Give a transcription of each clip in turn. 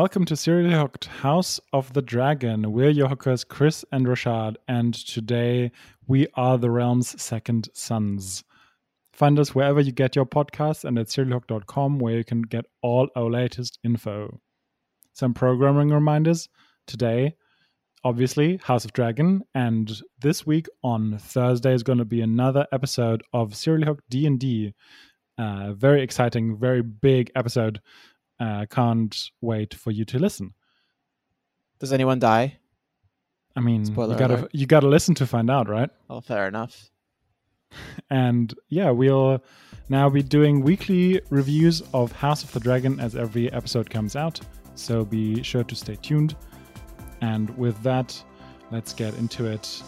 Welcome to Serially Hooked House of the Dragon. We're your hookers, Chris and Rashad, and today we are the realm's second sons. Find us wherever you get your podcasts and at serialhook.com where you can get all our latest info. Some programming reminders today, obviously, House of Dragon, and this week on Thursday is going to be another episode of Serially Hooked D&D. Uh, very exciting, very big episode uh, can't wait for you to listen. Does anyone die? I mean, Spoiler you gotta alert. you gotta listen to find out, right? Oh, fair enough. And yeah, we'll now be doing weekly reviews of House of the Dragon as every episode comes out. So be sure to stay tuned. And with that, let's get into it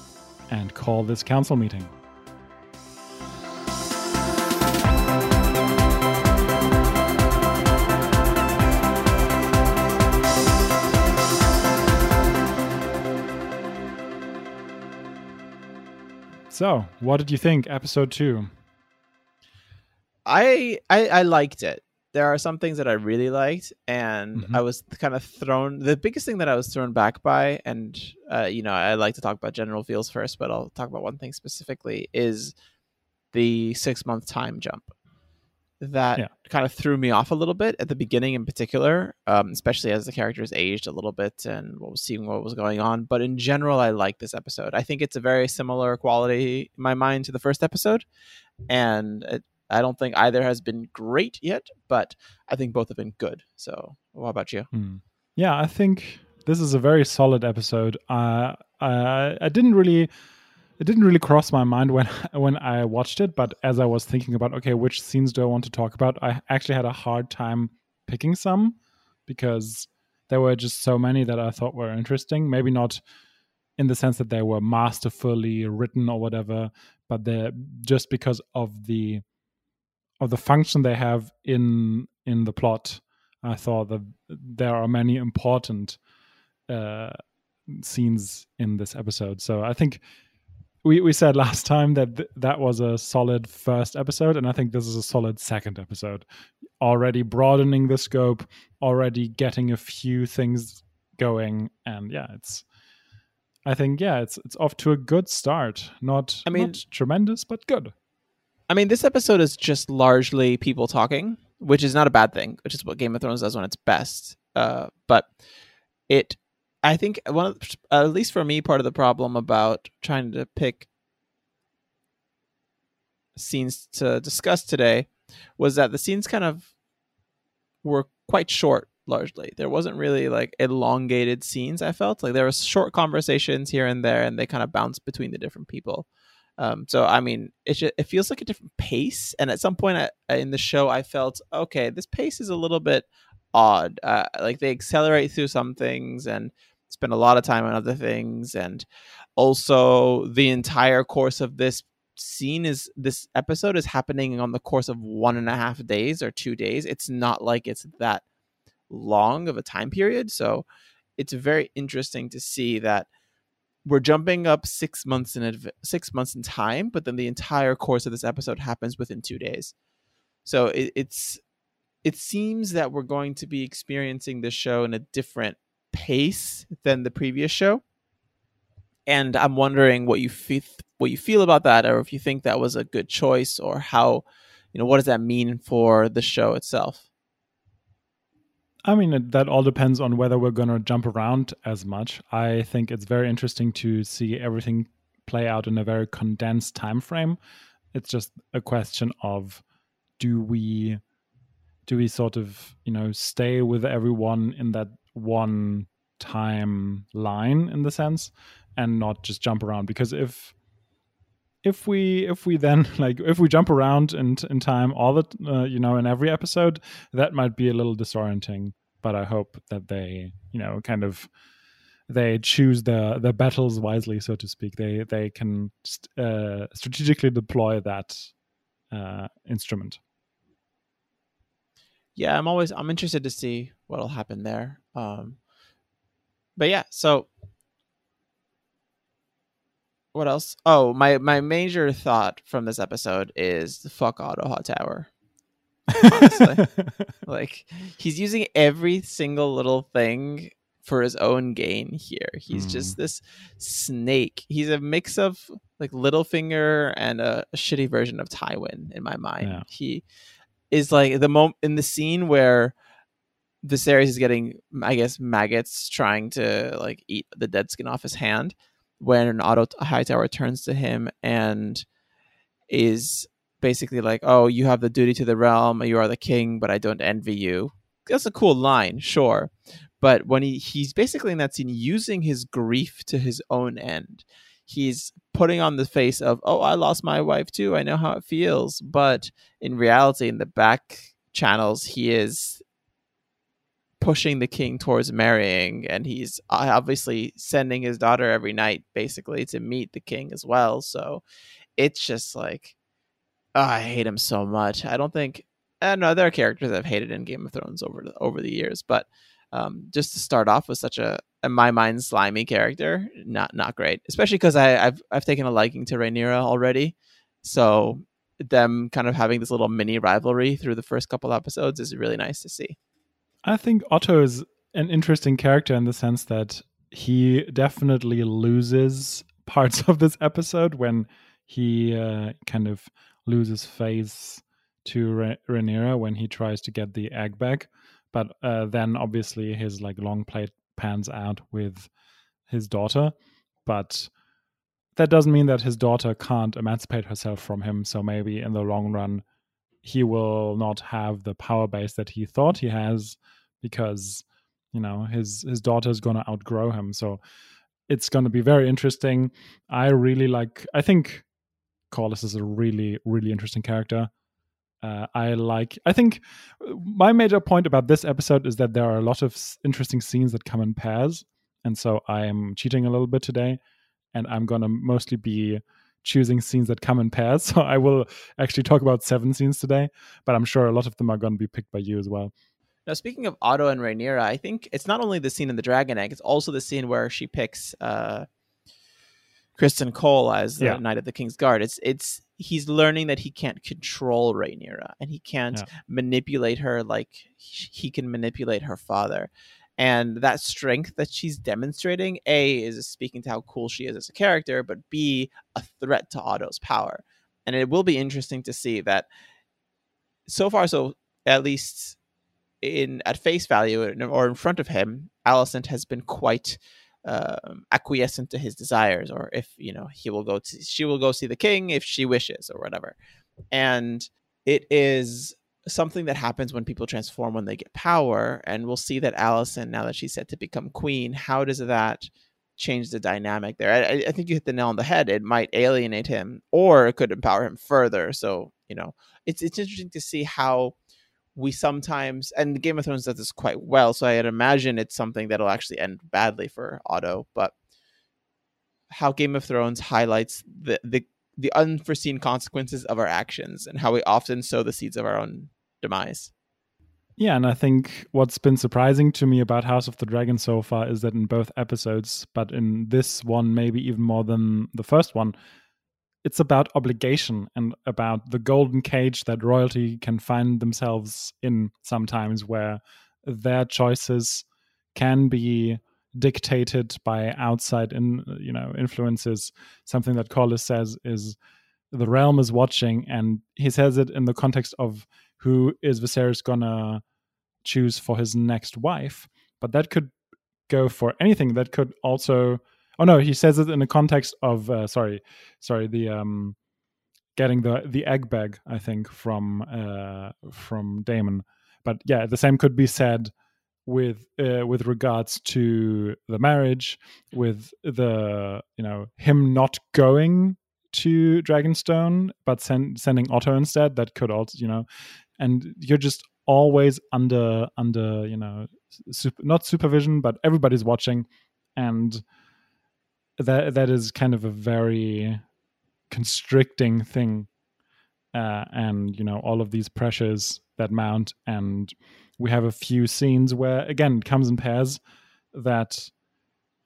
and call this council meeting. So, what did you think, episode two? I, I I liked it. There are some things that I really liked, and Mhm. I was kind of thrown. The biggest thing that I was thrown back by, and uh, you know, I like to talk about general feels first, but I'll talk about one thing specifically is the six month time jump. That Yeah. kind of threw me off a little bit at the beginning, in particular, um, especially as the characters aged a little bit and what was seeing what was going on. But in general, I like this episode. I think it's a very similar quality in my mind to the first episode, and it, I don't think either has been great yet, but I think both have been good. So, what about you? Hmm. Yeah, I think this is a very solid episode. Uh, I I didn't really it didn't really cross my mind when when I watched it, but as I was thinking about okay, which scenes do I want to talk about, I actually had a hard time picking some because there were just so many that I thought were interesting. Maybe not in the sense that they were masterfully written or whatever, but they just because of the of the function they have in in the plot. I thought that there are many important uh, scenes in this episode. So I think we, we said last time that th- that was a solid first episode, and I think this is a solid second episode. Already broadening the scope, already getting a few things going, and yeah, it's. I think yeah, it's it's off to a good start. Not I mean- not tremendous, but good. I mean, this episode is just largely people talking, which is not a bad thing, which is what Game of Thrones does when it's best. Uh, but it, I think, one of the, at least for me, part of the problem about trying to pick scenes to discuss today was that the scenes kind of were quite short largely there wasn't really like elongated scenes i felt like there was short conversations here and there and they kind of bounced between the different people um, so I mean, it just, it feels like a different pace. And at some point I, in the show, I felt okay, this pace is a little bit odd. Uh, like they accelerate through some things and spend a lot of time on other things, and also the entire course of this scene is this episode is happening on the course of one and a half days or two days. It's not like it's that long of a time period, so it's very interesting to see that we're jumping up six months in adv- six months in time, but then the entire course of this episode happens within two days. So it, it's it seems that we're going to be experiencing this show in a different pace than the previous show, and I'm wondering what you feel what you feel about that, or if you think that was a good choice, or how you know what does that mean for the show itself. I mean, that all depends on whether we're going to jump around as much. I think it's very interesting to see everything play out in a very condensed time frame. It's just a question of do we do we sort of, you know, stay with everyone in that one time line in the sense and not just jump around. Because if if we if we then like if we jump around in in time all the uh, you know in every episode that might be a little disorienting. But i hope that they you know kind of they choose the the battles wisely so to speak. They they can st- uh, strategically deploy that uh, instrument yeah i'm always i'm interested to see what'll happen there um but yeah so what else oh my my major thought from this episode is the fuck Otto Hightower Honestly, like he's using every single little thing for his own gain here. He's mm. just this snake. He's a mix of like Littlefinger and a, a shitty version of Tywin in my mind. Yeah. He is like the moment in the scene where Viserys is getting, I guess, maggots trying to like eat the dead skin off his hand. When Otto Hightower turns to him and is basically like, "Oh, you have the duty to the realm. You are the king, but I don't envy you." That's a cool line, sure, but when he he's basically in that scene using his grief to his own end. He's putting on the face of, "Oh, I lost my wife too. I know how it feels," but in reality, in the back channels, he is pushing the king towards marrying and he's uh, obviously sending his daughter every night basically to meet the king as well. So it's just like oh, i hate him so much. I don't think i don't know there are characters i've hated in game of thrones over the, over the years but um, just to start off with such a in my mind slimy character not not great especially because i've i've taken a liking to Rhaenyra already so them kind of having this little mini rivalry through the first couple episodes is really nice to see I think Otto is an interesting character in the sense that he definitely loses parts of this episode when he uh, kind of loses face to Rhaenyra when he tries to get the egg back. But uh, then obviously his like long plate pans out with his daughter. But that doesn't mean that his daughter can't emancipate herself from him. So maybe in the long run, he will not have the power base that he thought he has because you know his his daughter is going to outgrow him so it's going to be very interesting i really like i think Corlys is a really really interesting character uh, i like i think uh, my major point about this episode is that there are a lot of interesting scenes that come in pairs and so i am cheating a little bit today and i'm going to mostly be choosing scenes that come in pairs. So I will actually talk about seven scenes today, but I'm sure a lot of them are going to be picked by you as well. Now, speaking of Otto and Rhaenyra, I think it's not only the scene in the Dragon Egg; it's also the scene where she picks uh, Criston Cole as the yeah. Knight of the King's Guard. It's it's he's learning that he can't control Rhaenyra and he can't yeah. manipulate her like he can manipulate her father. And that strength that she's demonstrating, A, is speaking to how cool she is as a character, but B, a threat to Otto's power. And it will be interesting to see that so far, so at least in at face value or in front of him, Alicent has been quite um, acquiescent to his desires, or if you know he will go to, she will go see the king if she wishes, or whatever. And it is something that happens when people transform when they get power, and we'll see that Alicent, now that she's set to become queen, how does that change the dynamic there? I, I think you hit the nail on the head. It might alienate him, or it could empower him further. So you know, it's it's interesting to see how we sometimes and Game of Thrones does this quite well, so I'd imagine it's something that'll actually end badly for Otto. But how Game of Thrones highlights the the the unforeseen consequences of our actions and how we often sow the seeds of our own demise. Yeah, and I think what's been surprising to me about House of the Dragon so far is that in both episodes, but in this one maybe even more than the first one, it's about obligation and about the golden cage that royalty can find themselves in sometimes where their choices can be dictated by outside in you know influences. Something that Corlys says is the realm is watching and he says it in the context of who is Viserys gonna choose for his next wife but that could go for anything. That could also Oh no, he says it in the context of uh, sorry, sorry, the um, getting the the egg bag, I think, from uh, from Daemon. But yeah, the same could be said with uh, with regards to the marriage, with the you know him not going to Dragonstone, but send, sending Otto instead. That could also you know, and you're just always under under you know not supervision, but everybody's watching, and that that is kind of a very constricting thing uh, and you know all of these pressures that mount and we have a few scenes where again it comes in pairs that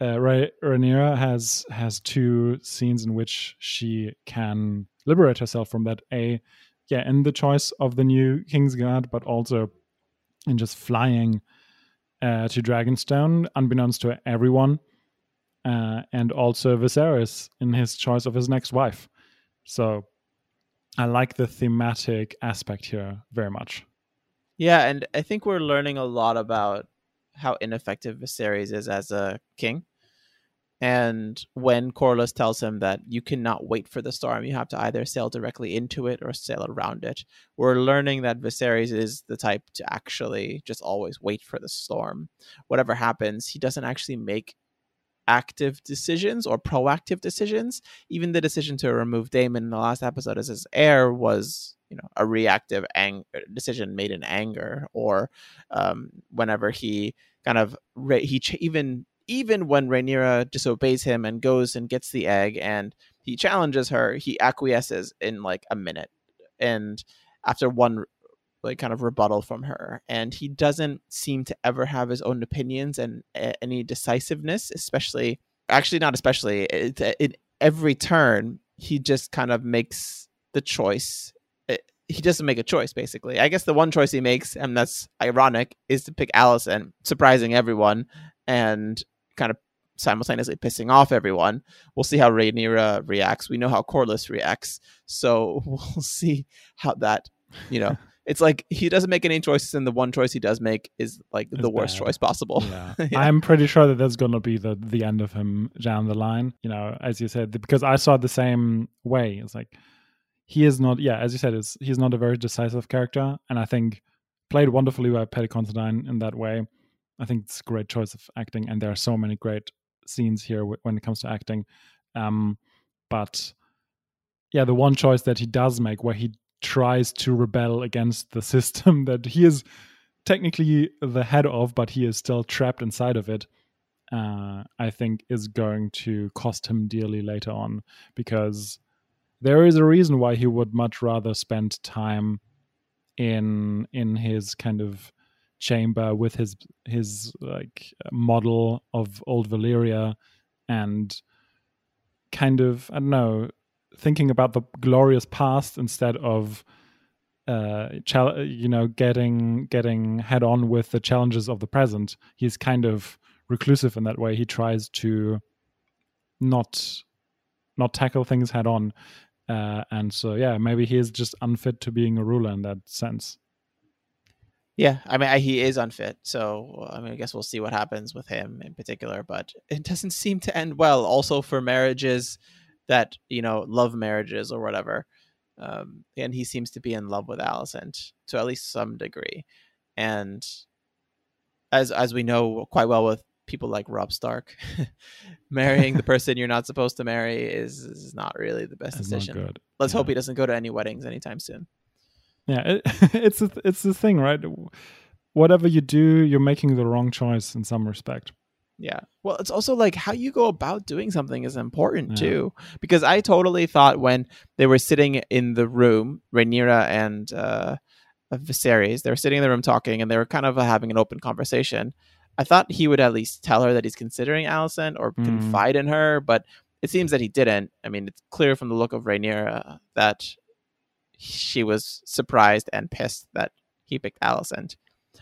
uh, Rhaenyra has has two scenes in which she can liberate herself from that. A yeah, in the choice of the new Kingsguard, but also in just flying uh, to Dragonstone, unbeknownst to everyone, uh, and also Viserys in his choice of his next wife. So I like the thematic aspect here very much. Yeah, and I think we're learning a lot about how ineffective Viserys is as a king. And when Corlys tells him that you cannot wait for the storm, you have to either sail directly into it or sail around it, we're learning that Viserys is the type to actually just always wait for the storm. Whatever happens, he doesn't actually make active decisions or proactive decisions. Even the decision to remove Daemon in the last episode as his heir was, you know, a reactive ang- decision made in anger, or um, whenever he kind of he ch- even even when Rhaenyra disobeys him and goes and gets the egg and he challenges her, he acquiesces in like a minute. And after one like kind of rebuttal from her and he doesn't seem to ever have his own opinions and any decisiveness especially actually not especially it, in every turn he just kind of makes the choice it, he doesn't make a choice basically i guess the one choice he makes and that's ironic is to pick alicent surprising everyone and kind of simultaneously pissing off everyone. We'll see how Rhaenyra reacts. We know how Corlys reacts, so we'll see how that, you know, it's like he doesn't make any choices, and the one choice he does make is like it's the worst choice possible. Yeah. yeah. I'm pretty sure that that's gonna be the the end of him down the line. You know, as you said, because I saw it the same way. It's like he is not. Yeah, as you said, it's he's not a very decisive character, and I think played wonderfully by Paddy Considine in that way. I think it's a great choice of acting, and there are so many great scenes here w- when it comes to acting. Um, but yeah, the one choice that he does make, where he tries to rebel against the system that he is technically the head of, but he is still trapped inside of it, uh, I think is going to cost him dearly later on because there is a reason why he would much rather spend time in in his kind of chamber with his his like model of old Valyria and kind of I don't know thinking about the glorious past instead of uh you know getting getting head on with the challenges of the present he's kind of reclusive in that way he tries to not not tackle things head on uh and so yeah maybe he is just unfit to being a ruler in that sense yeah, I mean, I, he is unfit, so I mean, I guess we'll see what happens with him in particular. But it doesn't seem to end well. Also, for marriages that you know, love marriages or whatever, um, and he seems to be in love with Alicent to at least some degree. And as as we know quite well with people like Robb Stark, marrying the person you're not supposed to marry is is not really the best decision. Let's yeah. hope he doesn't go to any weddings anytime soon. Yeah, it, it's a, it's the thing, right? Whatever you do, you're making the wrong choice in some respect. Yeah. Well, it's also like how you go about doing something is important yeah. too. Because I totally thought when they were sitting in the room, Rhaenyra and uh, Viserys, they were sitting in the room talking, and they were kind of having an open conversation. I thought he would at least tell her that he's considering Alicent or mm. confide in her, but it seems that he didn't. I mean, it's clear from the look of Rhaenyra that she was surprised and pissed that he picked Alicent.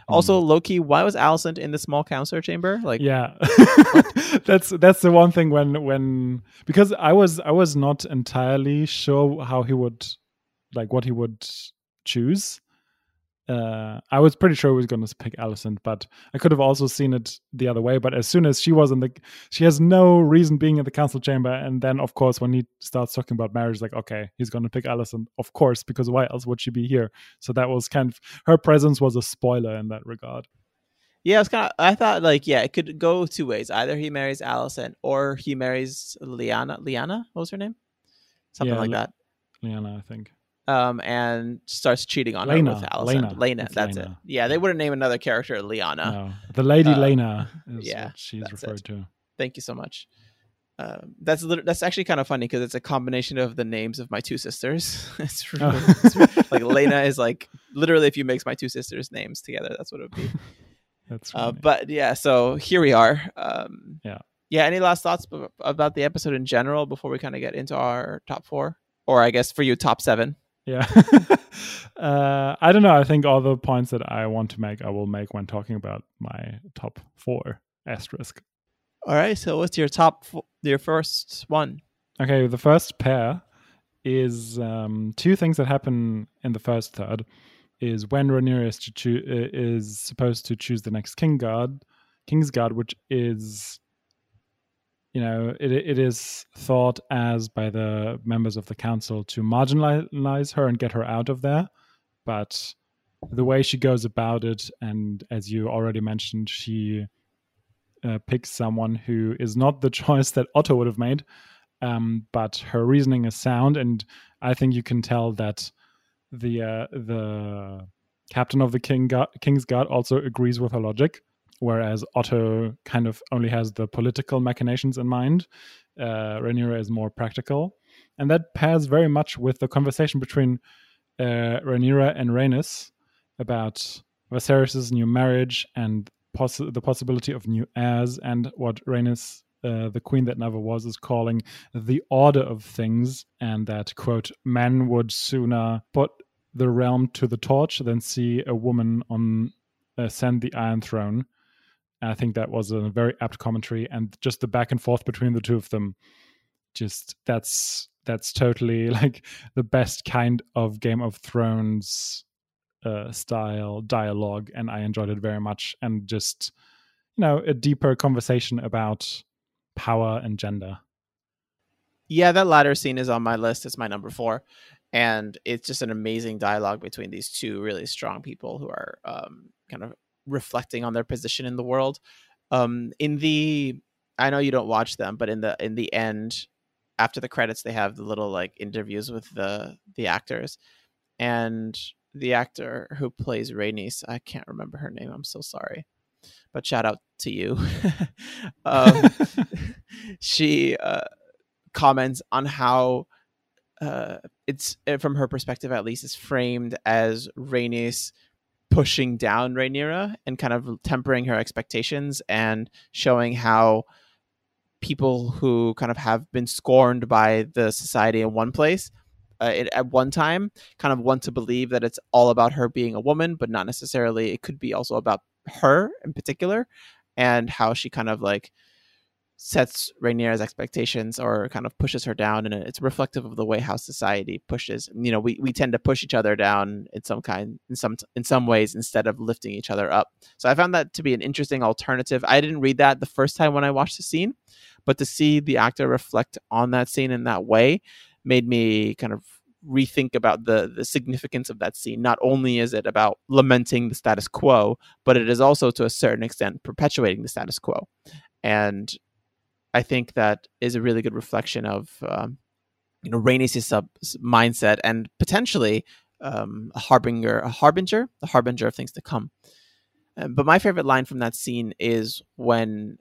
Also, mm. Loki, why was Alicent in the small council chamber? Like, yeah, that's that's the one thing when when because I was I was not entirely sure how he would like what he would choose uh, I was pretty sure he was going to pick Alicent, but I could have also seen it the other way. But as soon as she was in the, she has no reason being in the council chamber. And then, of course, when he starts talking about marriage, like, okay, he's going to pick Alicent, of course, because why else would she be here? So that was kind of her presence was a spoiler in that regard. Yeah, it's kind of. I thought like, yeah, it could go two ways. Either he marries Alicent or he marries Liana. Liana, what was her name? Something yeah, like that. Liana, I think um, and starts cheating on Laena, her with Alicent. Laena, Laena that's Laena. it. Yeah, they wouldn't name another character Lyanna. No. The Lady uh, Laena is yeah, what she's referred it. to. Thank you so much. Uh, that's that's actually kind of funny because it's a combination of the names of my two sisters. it's, really, oh. it's really, like Laena is like literally if you mix my two sisters' names together, that's what it would be. that's uh, but yeah, so here we are. Um, yeah, yeah. Any last thoughts about the episode in general before we kind of get into our top four, or I guess for you top seven? Yeah. uh, I don't know. I think all the points that I want to make, I will make when talking about my top four asterisk. All right. So what's your top, your first one? Okay. The first pair is um, two things that happen in the first third. Is when Rhaenyra is, to choo- is supposed to choose the next king guard, King's Guard, which is you know, it it is thought as by the members of the council to marginalize her and get her out of there, but the way she goes about it, and as you already mentioned, she uh, picks someone who is not the choice that Otto would have made, um, but her reasoning is sound, and I think you can tell that the uh, the captain of the King Gu- King's Guard also agrees with her logic whereas Otto kind of only has the political machinations in mind. Uh, Rhaenyra is more practical, and that pairs very much with the conversation between uh, Rhaenyra and Rhaenys about Viserys' new marriage and poss- the possibility of new heirs, and what Rhaenys, uh, the queen that never was, is calling the order of things, and that quote men would sooner put the realm to the torch than see a woman on ascend the Iron Throne. And I think that was a very apt commentary, and just the back and forth between the two of them, just that's that's totally like the best kind of Game of Thrones uh, style dialogue, and I enjoyed it very much. And just you know a deeper conversation about power and gender. Yeah, that latter scene is on my list. It's my number four, and it's just an amazing dialogue between these two really strong people who are um, kind of reflecting on their position in the world. Um, in the, I know you don't watch them, but in the in the end, after the credits, they have the little like interviews with the the actors, and the actor who plays Rhaenys, I can't remember her name. I'm so sorry, but shout out to you. um, she uh, comments on how uh, it's from her perspective at least is framed as Rhaenys pushing down Rhaenyra and kind of tempering her expectations and showing how people who kind of have been scorned by the society in one place uh, it, at one time kind of want to believe that it's all about her being a woman but not necessarily. It could be also about her in particular and how she kind of like sets Rhaenyra's expectations or kind of pushes her down and it's reflective of the way how society pushes you know we, we tend to push each other down in some kind in some in some ways instead of lifting each other up. So i found that to be an interesting alternative. I didn't read that the first time when i watched the scene but to see the actor reflect on that scene in that way made me kind of rethink about the the significance of that scene. Not only is it about lamenting the status quo but it is also to a certain extent perpetuating the status quo. And I think that is a really good reflection of um, you know Rhaenys' mindset and potentially um, a harbinger, a harbinger, a harbinger of things to come. Uh, but my favorite line from that scene is when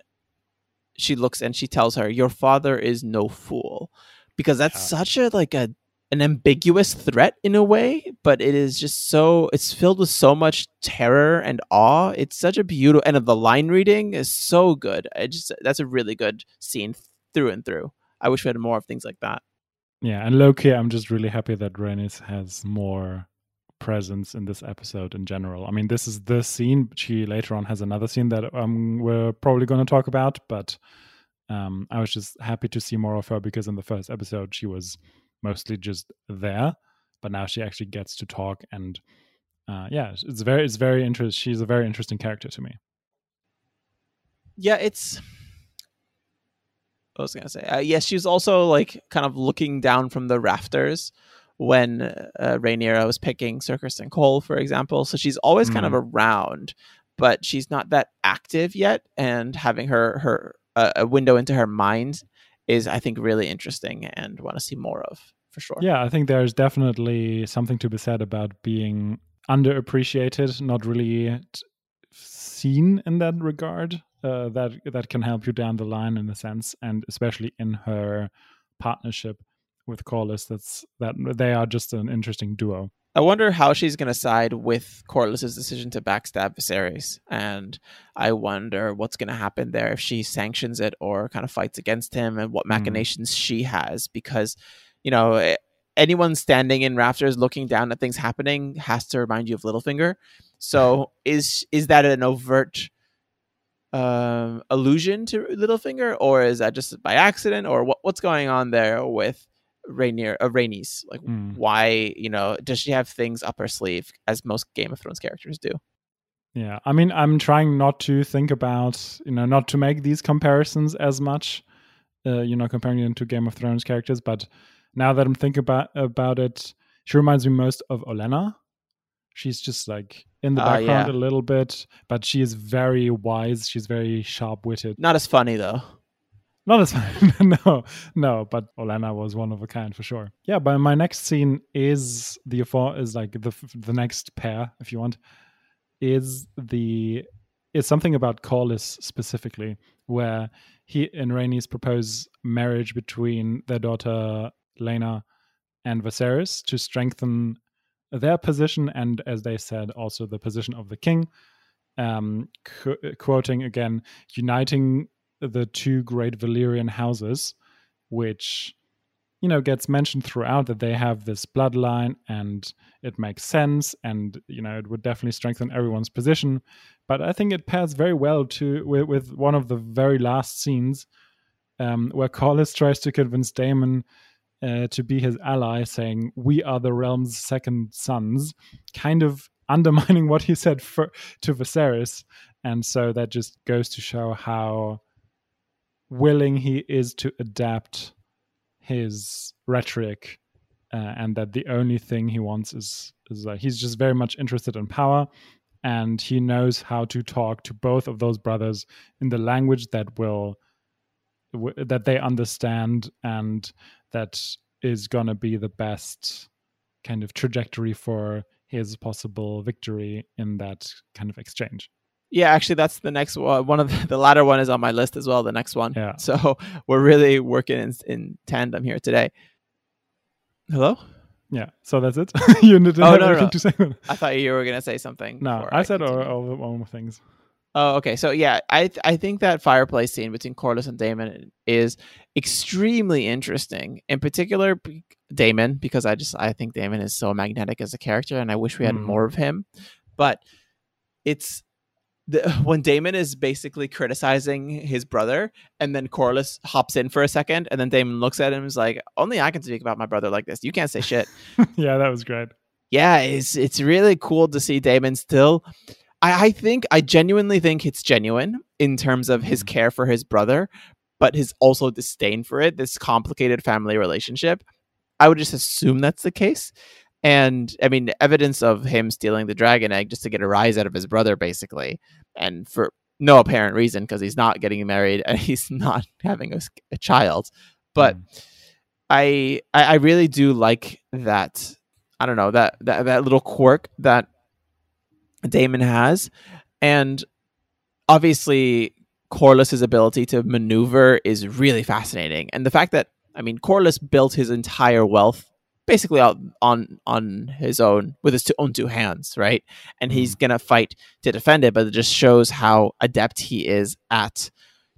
she looks and she tells her, "Your father is no fool," because that's yeah. such a like a an ambiguous threat in a way, but it is just so it's filled with so much terror and awe. It's such a beautiful and the line reading is so good. I just that's a really good scene through and through. I wish we had more of things like that. Yeah, and Loki, I'm just really happy that Rhaenys has more presence in this episode in general. I mean, this is the scene. She later on has another scene that um, we're probably going to talk about, but um, I was just happy to see more of her because in the first episode she was mostly just there, but now she actually gets to talk and uh, yeah, it's very it's very interesting. She's a very interesting character to me. Yeah, it's. I was gonna say, uh, yes, yeah, she's also like kind of looking down from the rafters when uh, Rhaenyra was picking Sir Criston Cole, for example. So she's always mm. kind of mm. around, but she's not that active yet. And having her her uh, a window into her mind is I think really interesting and want to see more of for sure. Yeah, I think there's definitely something to be said about being underappreciated, not really seen in that regard. Uh, that that can help you down the line in a sense, and especially in her partnership with Corlys, that's that they are just an interesting duo. I wonder how she's going to side with Corlys's decision to backstab Viserys, and I wonder what's going to happen there if she sanctions it or kind of fights against him, and what hmm. machinations mm. she has. Because, you know, anyone standing in rafters looking down at things happening has to remind you of Littlefinger. So is is that an overt um, allusion to Littlefinger, or is that just by accident, or what, what's going on there with Rainier, uh, Rhaenys? Like, Mm. why you know does she have things up her sleeve as most Game of Thrones characters do? Yeah, I mean, I'm trying not to think about, you know, not to make these comparisons as much, uh, you know, comparing it to Game of Thrones characters. But now that I'm thinking about about it, she reminds me most of Olenna. She's just like in the Ah, background yeah. a little bit, but she is very wise. She's very sharp witted. Not as funny though. Not as fine. no, no, but Olenna was one of a kind for sure. Yeah, but my next scene is the is like the the next pair, if you want, is the is something about Corlys specifically, where he and Rhaenys propose marriage between their daughter Laena and Viserys to strengthen their position and, as they said, also the position of the king. Um, qu- quoting again, uniting the two great Valyrian houses, which you know gets mentioned throughout that they have this bloodline and it makes sense and you know it would definitely strengthen everyone's position. But i think it pairs very well to with, with one of the very last scenes um, where Corlys tries to convince Daemon uh, to be his ally, saying, "We are the realm's second sons," kind of undermining what he said for, to Viserys, and so that just goes to show how willing he is to adapt his rhetoric, uh, and that the only thing he wants is is like he's just very much interested in power, and he knows how to talk to both of those brothers in the language that will w- that they understand and that is going to be the best kind of trajectory for his possible victory in that kind of exchange. Yeah, actually, that's the next one. One of the, the latter one is on my list as well. The next one. Yeah. So we're really working in, in tandem here today. Hello. Yeah, so that's it. you didn't Oh, have no, anything no. to say. I thought you were gonna say something. no, before I said all, all the all things. Oh, okay. So yeah, I th- I think that fireplace scene between Corlys and Daemon is extremely interesting. In particular, Daemon, because I just I think Daemon is so magnetic as a character, and I wish we had Mm. more of him. But it's the, when Daemon is basically criticizing his brother, and then Corlys hops in for a second, and then Daemon looks at him and is like, "Only I can speak about my brother like this. You can't say shit." yeah, that was great. yeah, it's it's really cool to see Daemon still. I, I think I genuinely think it's genuine in terms of his Mhm. care for his brother, but his also disdain for it. This complicated family relationship. I would just assume that's the case. And I mean, evidence of him stealing the dragon egg just to get a rise out of his brother, basically, and for no apparent reason because he's not getting married and he's not having a child. But Mm. I, I I really do like that. I don't know that that that little quirk that Daemon has, and obviously Corlys's ability to maneuver is really fascinating, and the fact that I mean Corlys built his entire wealth basically out on on his own with his two, own two hands, right? And he's gonna fight to defend it, but it just shows how adept he is at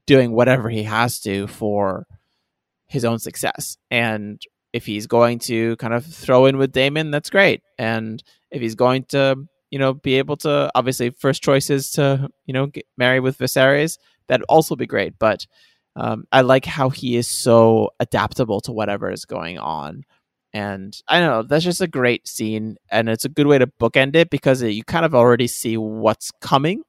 doing whatever he has to for his own success. And if he's going to kind of throw in with Daemon, that's great. And if he's going to, you know, be able to obviously first choice is to, you know, get married with Viserys, that'd also be great. But um, I like how he is so adaptable to whatever is going on. And I don't know, that's just a great scene. And it's a good way to bookend it because it, you kind of already see what's coming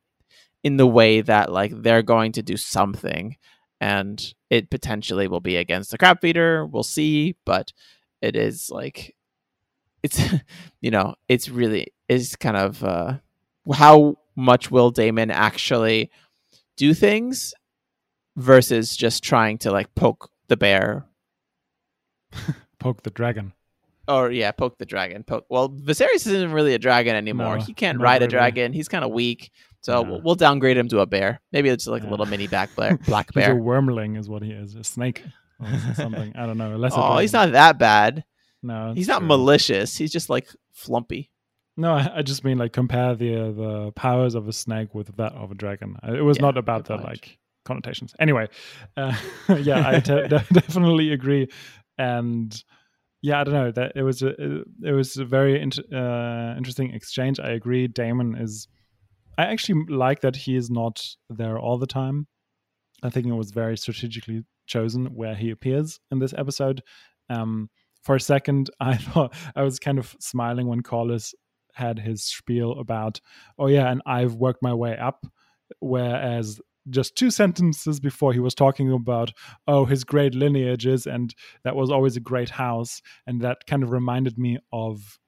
in the way that, like, they're going to do something and it potentially will be against the crab feeder. We'll see, but it is like it's you know it's really is kind of uh, how much will Daemon actually do things versus just trying to like poke the bear Poke the dragon. or yeah poke the dragon poke well Viserys isn't really a dragon anymore No, he can't ride a dragon he's kind of weak so Yeah. we'll, we'll downgrade him to a bear maybe it's like a little mini black bear black He's a bear wormling, is what he is. A snake or something. I don't know. oh he's not that bad No, he's not true. malicious he's just like flumpy No, I, I just mean like compare the uh, the powers of a snake with that of a dragon. Uh, It was Yeah, not about the like connotations. Anyway, uh, yeah, I te- de- definitely agree. And yeah, I don't know that it was a it was a very uh, interesting exchange. I agree. Daemon is. I actually like that he is not there all the time. I think it was very strategically chosen where he appears in this episode. Um, for a second, I thought I was kind of smiling when Corlys had his spiel about, oh yeah, and I've worked my way up, whereas just two sentences before he was talking about oh his great lineages and that was always a great house. And that kind of reminded me of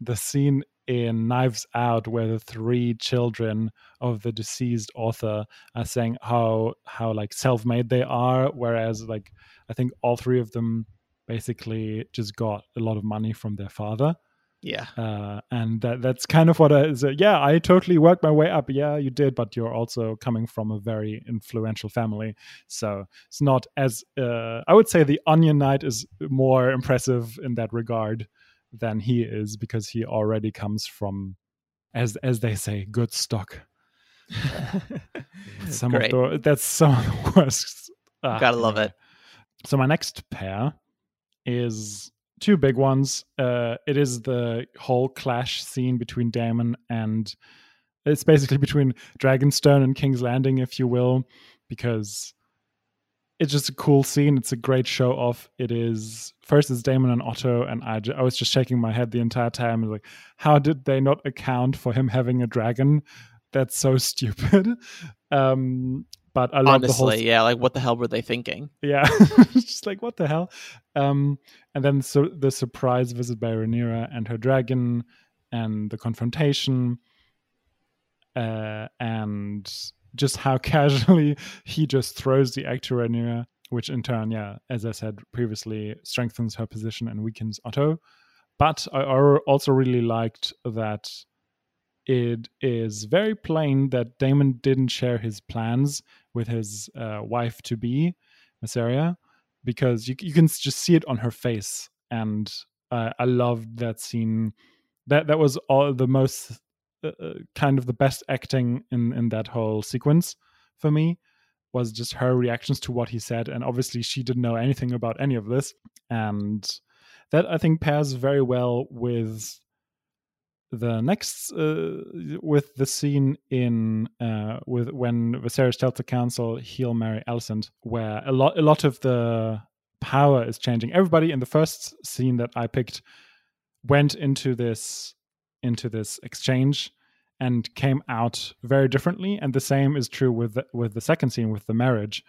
the scene in Knives Out where the three children of the deceased author are saying how how like self-made they are whereas like I think all three of them basically just got a lot of money from their father yeah. Uh, and that that's kind of what I said. Yeah, I totally worked my way up. Yeah, you did, but you're also coming from a very influential family. So it's not as, uh, I would say the Onion Knight is more impressive in that regard than he is because he already comes from, as as they say, good stock. some Great. of the, that's some of the worst. Ah, Gotta love it. So my next pair is two big ones. Uh, it is the whole clash scene between Daemon and it's basically between Dragonstone and King's Landing, if you will, because it's just a cool scene. It's a great show off. It is first is Daemon and Otto, and I, I was just shaking my head the entire time. Like, how did they not account for him having a dragon? That's so stupid. Um, but I love honestly, whole... yeah. Like, what the hell were they thinking? Yeah, just like what the hell. Um, and then so the surprise visit by Rhaenyra and her dragon, and the confrontation, uh, and just how casually he just throws the egg to Rhaenyra, which in turn, yeah, as I said previously, strengthens her position and weakens Otto. But I also really liked that it is very plain that Daemon didn't share his plans with his uh, wife to be, Mysaria, because you you can just see it on her face, and uh, I loved that scene. That that was all the most uh, uh, kind of the best acting in in that whole sequence for me was just her reactions to what he said. And obviously she didn't know anything about any of this. And that i think pairs very well with the next uh, with the scene in uh, with when Viserys tells the council he'll marry Alicent, where a lot a lot of the power is changing. Everybody in the first scene that I picked went into this into this exchange and came out very differently, and the same is true with the, with the second scene with the marriage,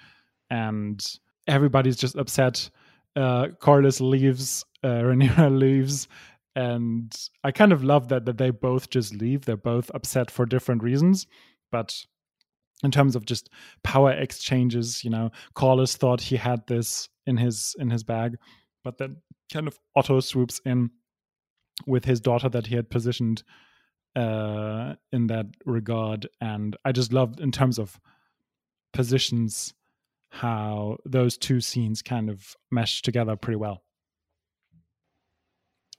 and everybody's just upset. Uh, Corlys leaves, uh, Rhaenyra leaves, and I kind of love that that they both just leave. They're both upset for different reasons, but in terms of just power exchanges, you know, Corlys thought he had this in his in his bag, but then kind of Otto swoops in with his daughter that he had positioned uh, in that regard, and I just loved in terms of positions how those two scenes kind of mesh together pretty well.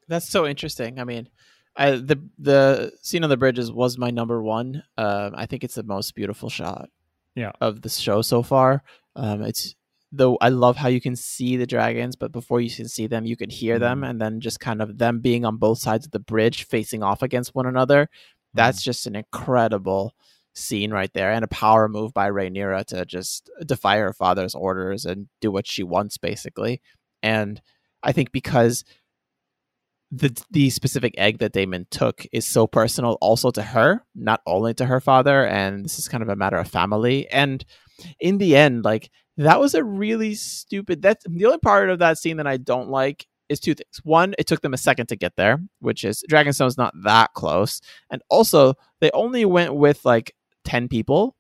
That's so interesting. I mean, I, the the scene on the bridges was my number one. Um, I think it's the most beautiful shot, yeah, of the show so far. Um, it's though I love how you can see the dragons, but before you can see them, you can hear mm-hmm. them, and then just kind of them being on both sides of the bridge, facing off against one another. Mm-hmm. That's just an incredible scene right there, and a power move by Rhaenyra to just defy her father's orders and do what she wants, basically. And I think because the the specific egg that Daemon took is so personal also to her, not only to her father, and this is kind of a matter of family. And in the end, like that was a really stupid that's the only part of that scene that I don't like is two things. One, it took them a second to get there, which is Dragonstone's not that close. And also they only went with like 10 people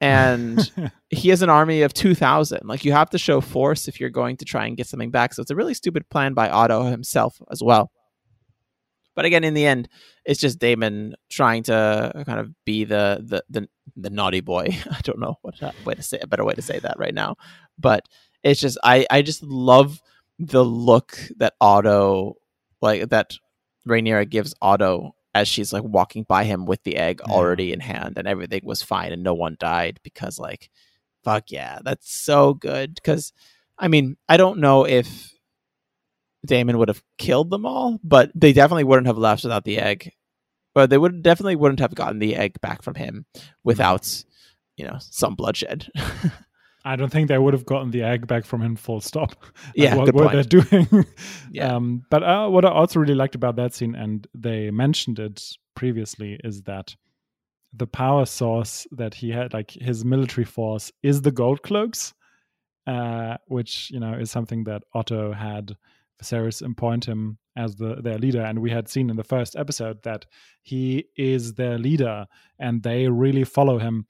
and he has an army of 2000 like you have to show force if you're going to try and get something back so it's a really stupid plan by otto himself as well but again, in the end, it's just Daemon trying to uh, kind of be the the the, the naughty boy. I don't know what way to say a better way to say that right now, but it's just I I just love the look that Otto like that Rhaenyra gives Otto as she's like walking by him with the egg yeah. already in hand and everything was fine and no one died because like fuck yeah that's so good because I mean I don't know if Daemon would have killed them all, but they definitely wouldn't have left without the egg. But they would definitely wouldn't have gotten the egg back from him without, you know, some bloodshed. I don't think they would have gotten the egg back from him full stop. Yeah, what were they doing? Yeah. Um, but uh, what I also really liked about that scene, and they mentioned it previously, is that the power source that he had, like his military force, is the gold cloaks, uh, which you know is something that Otto had Viserys appoint him as the their leader, and we had seen in the first episode that he is their leader, and they really follow him,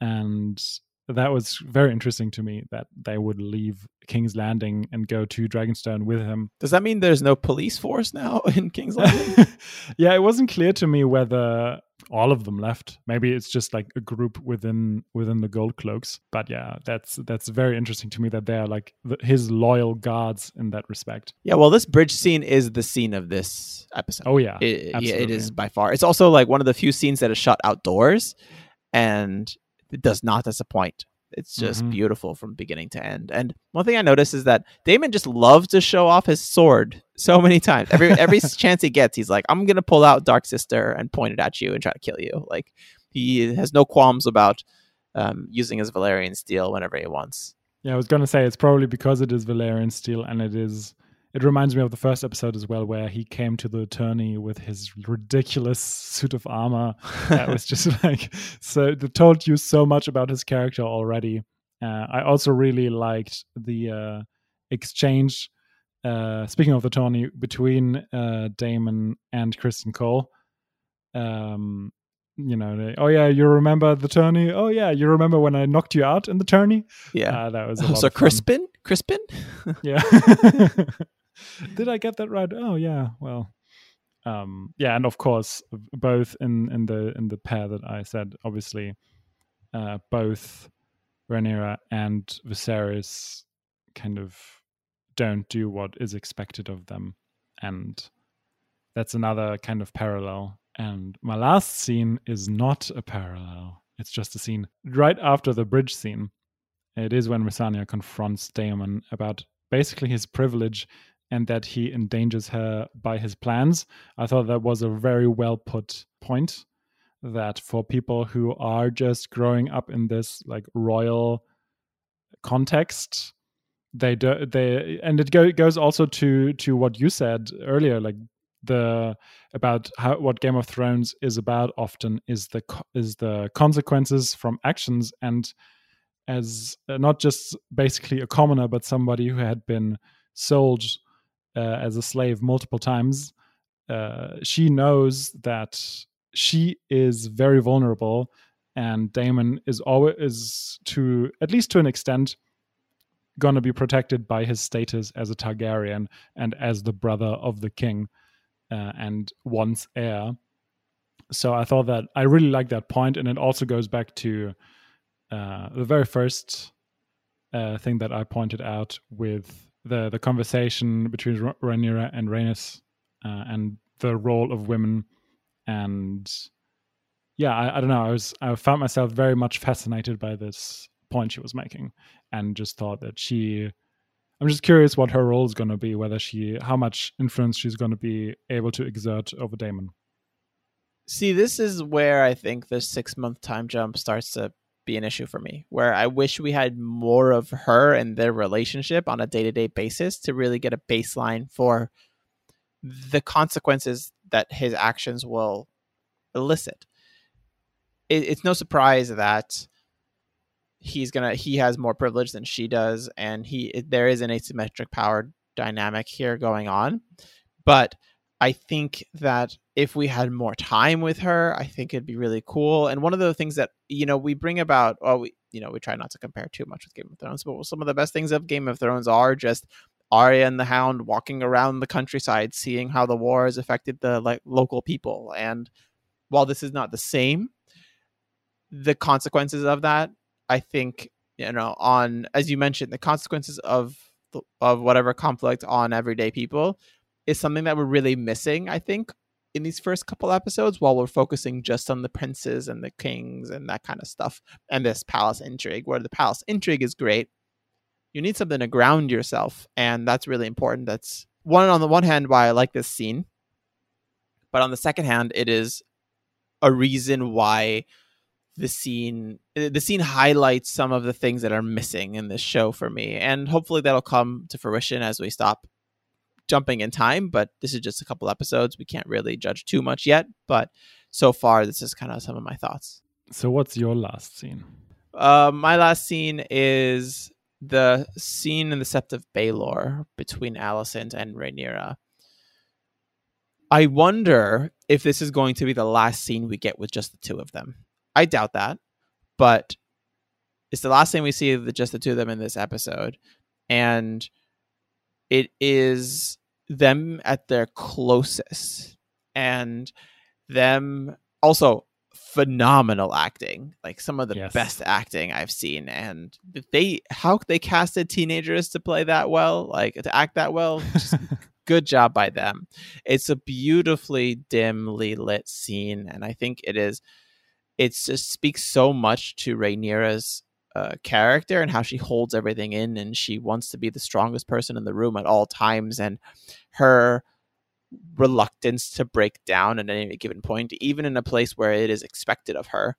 and that was very interesting to me that they would leave King's Landing and go to Dragonstone with him. Does that mean there's no police force now in King's Landing? yeah, it wasn't clear to me whether all of them left. Maybe it's just like a group within within the Gold Cloaks. But yeah, that's that's very interesting to me that they are like the, his loyal guards in that respect. yeah, well, this bridge scene is the scene of this episode. Oh yeah, it, yeah, it is by far. It's also like one of the few scenes that is shot outdoors, and it does not disappoint. It's just Mhm. beautiful from beginning to end. And one thing I noticed is that Daemon just loves to show off his sword so many times. Every every chance he gets, he's like, "I'm gonna pull out Dark Sister and point it at you and try to kill you." Like he has no qualms about um, using his Valyrian steel whenever he wants. Yeah, I was gonna say it's probably because it is Valyrian steel and it is. It reminds me of the first episode as well, where he came to the attorney with his ridiculous suit of armor. That was just like so. It told you so much about his character already. Uh, I also really liked the uh, exchange. Uh, speaking of the tourney between uh, Daemon and Criston Cole, um, you know, they, oh yeah, you remember the tourney? Oh yeah, you remember when I knocked you out in the tourney? yeah. Uh, that was a lot so. Crispin, Crispin. Yeah. Did I get that right? Oh yeah. Well, um, yeah, and of course, both in in the in the pair that I said, obviously, uh, both Rhaenyra and Viserys kind of don't do what is expected of them, and that's another kind of parallel. And my last scene is not a parallel; it's just a scene right after the bridge scene. It is when Rhaenyra confronts Daemon about basically his privilege and that he endangers her by his plans. I thought that was a very well put point. That for people who are just growing up in this like royal context, they do they and it go, goes also to to what you said earlier, like the about how what Game of Thrones is about often is the is the consequences from actions and as not just basically a commoner, but somebody who had been sold uh, as a slave multiple times, uh, she knows that she is very vulnerable, and Daemon is always is to at least to an extent going to be protected by his status as a Targaryen and as the brother of the king uh, and once heir. So I thought that I really like that point, and it also goes back to uh, the very first uh, thing that I pointed out with the the conversation between Ra- Rhaenyra and Rhaenys uh, and the role of women. And yeah I, I don't know I was I found myself very much fascinated by this point she was making and just thought that she I'm just curious what her role is going to be whether she how much influence she's going to be able to exert over Daemon. See, this is where I think the six month time jump starts to be an issue for me, where I wish we had more of her and their relationship on a day to day basis to really get a baseline for the consequences that his actions will elicit. It, it's no surprise that he's gonna he has more privilege than she does, and he there is an asymmetric power dynamic here going on, but I think that if we had more time with her, I think it'd be really cool. And one of the things that you know we bring about, well, we you know we try not to compare too much with Game of Thrones, but some of the best things of Game of Thrones are just Arya and the Hound walking around the countryside, seeing how the war has affected the like local people. And while this is not the same, the consequences of that, I think you know, on as you mentioned, the consequences of of whatever conflict on everyday people is something that we're really missing, I think, in these first couple episodes while we're focusing just on the princes and the kings and that kind of stuff and this palace intrigue, where the palace intrigue is great. You need something to ground yourself, and that's really important. That's one on the one hand why I like this scene, but on the second hand, it is a reason why the scene the scene highlights some of the things that are missing in this show for me and hopefully that'll come to fruition as we stop jumping in time but this is just a couple episodes. We can't really judge too much yet but so far this is kind of some of my thoughts. So what's your last scene? Uh, my last scene is the scene in the sept of baelor between alicent and rhaenyra. I wonder if this is going to be the last scene we get with just the two of them. I doubt that, but it's the last thing we see of the, just the two of them in this episode, and it is them at their closest, and them also phenomenal acting, like some of the yes. best acting I've seen, and they how they casted teenagers to play that well, like to act that well. Just good job by them. It's a beautifully dimly lit scene, and I think it is it just speaks so much to Rhaenyra's uh, character and how she holds everything in and she wants to be the strongest person in the room at all times and her reluctance to break down at any given point even in a place where it is expected of her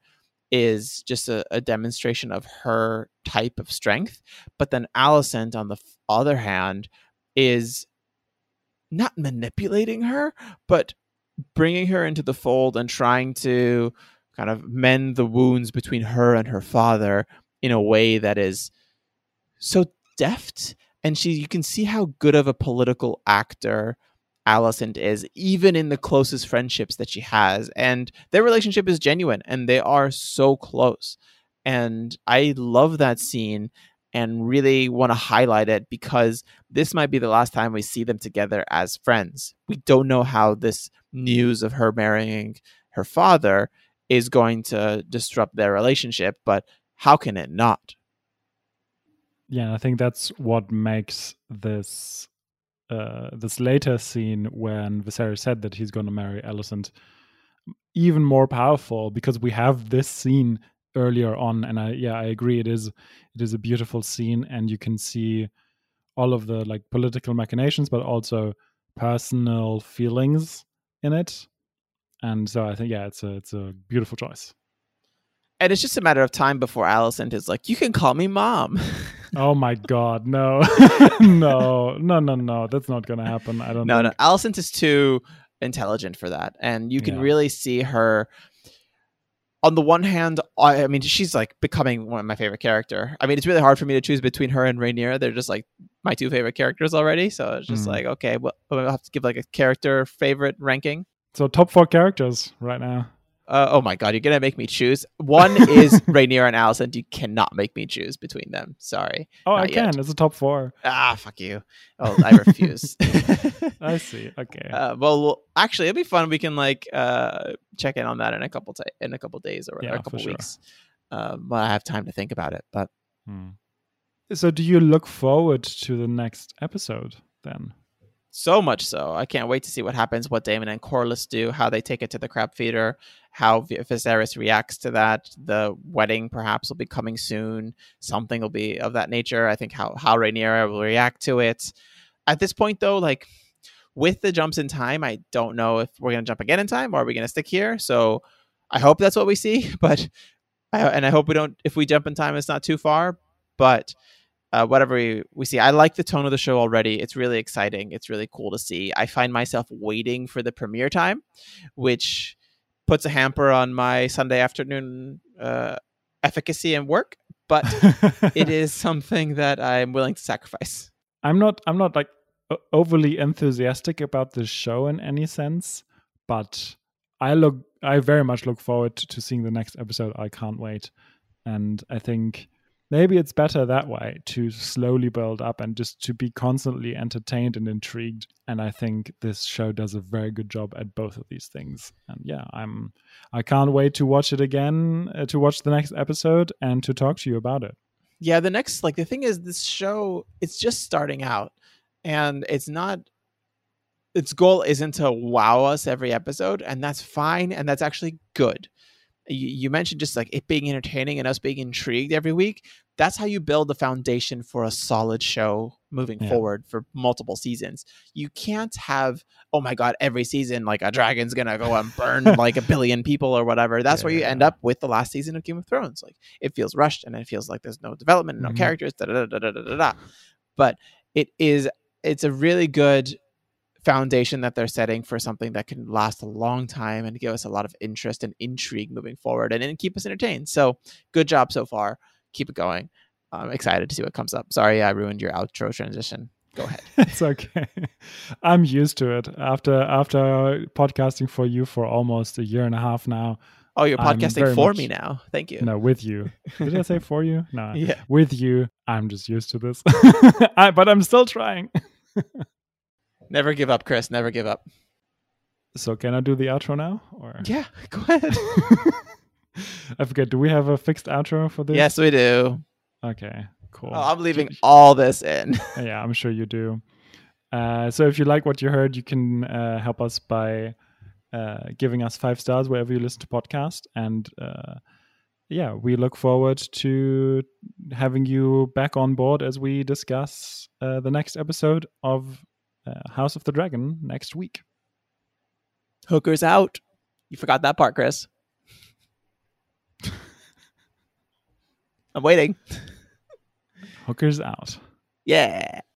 is just a, a demonstration of her type of strength. But then Alicent on the other hand is not manipulating her but bringing her into the fold and trying to kind of mend the wounds between her and her father in a way that is so deft. And she you can see how good of a political actor Alicent is even in the closest friendships that she has. And their relationship is genuine and they are so close. And I love that scene and really want to highlight it because this might be the last time we see them together as friends. We don't know how this news of her marrying her father is going to disrupt their relationship, but how can it not? Yeah, I think that's what makes this uh, this later scene when Viserys said that he's going to marry Alicent even more powerful because we have this scene earlier on, and I yeah I agree it is it is a beautiful scene, and you can see all of the like political machinations, but also personal feelings in it and so I think yeah, it's a it's a beautiful choice. And it's just a matter of time before Alicent is like, "You can call me mom." oh my god, no, no, no, no, no, that's not gonna happen. I don't. No, think. no, Alicent is too intelligent for that, and you can yeah. really see her. On the one hand, I, I mean, she's like becoming one of my favorite character. I mean, it's really hard for me to choose between her and Rhaenyra. They're just like my two favorite characters already. So it's just mm. like, okay, well, I'll have to give like a character favorite ranking. So top four characters right now. Uh, oh my god, you're gonna make me choose. One is Rhaenyra and Alicent. You cannot make me choose between them. Sorry. Oh, I yet. can. It's a top four. Ah, fuck you. Oh, I refuse. I see. Okay. Uh, well, well, actually, it'll be fun. We can like uh, check in on that in a couple t- in a couple days or, yeah, or a couple weeks. Sure. Um, but I have time to think about it. But hmm. so, do you look forward to the next episode then? So much so. I can't wait to see what happens, what Daemon and Corlys do, how they take it to the crab feeder, how Viserys reacts to that. The wedding perhaps will be coming soon. Something will be of that nature. I think how how Rhaenyra will react to it. At this point, though, like with the jumps in time, I don't know if we're gonna jump again in time or are we gonna stick here. So I hope that's what we see, but I, and I hope we don't. If we jump in time, it's not too far. But uh, whatever we, we see. I like the tone of the show already. It's really exciting. It's really cool to see. I find myself waiting for the premiere time, which puts a hamper on my Sunday afternoon uh, efficacy and work. But it is something that I'm willing to sacrifice. I'm not. I'm not like overly enthusiastic about the show in any sense, but I look. I very much look forward to seeing the next episode. I can't wait, and I think maybe it's better that way to slowly build up and just to be constantly entertained and intrigued. And i think this show does a very good job at both of these things. And yeah i'm i can't wait to watch it again uh, to watch the next episode and to talk to you about it. Yeah the next like the thing is this show it's just starting out. And it's not its goal isn't to wow us every episode. And that's fine. And that's actually good you, you mentioned just like it being entertaining and us being intrigued every week. That's how you build the foundation for a solid show moving Yeah. forward for multiple seasons. You can't have, oh my god, every season like a dragon's gonna go and burn like a billion people or whatever. That's where you end up with the last season of Game of Thrones. Like it feels rushed and it feels like there's no development, no Mhm. characters, da da da da da da da. But it is it's a really good foundation that they're setting for something that can last a long time and give us a lot of interest and intrigue moving forward and, and keep us entertained. So good job so far. Keep it going. I'm excited to see what comes up. Sorry, I ruined your outro transition. Go ahead. it's okay. I'm used to it. After after podcasting for you for almost a year and a half now. Oh, you're podcasting for much- me now. Thank you. No, with you. Did I say for you? No. Yeah. With you. I'm just used to this. I, but I'm still trying. Never give up, Chris. Never give up. So can I do the outro now? Or Yeah, go ahead. I forget. Do we have a fixed outro for this? yes, we do. Okay. Cool. Oh, I'm leaving all this in. yeah, I'm sure you do. Uh, so if you like what you heard, you can uh, help us by uh, giving us five stars wherever you listen to podcast. And uh, yeah, we look forward to having you back on board as we discuss uh, the next episode of uh, House of the Dragon next week. Hookers out. You forgot that part, Chris. I'm waiting. Hookers out. Yeah.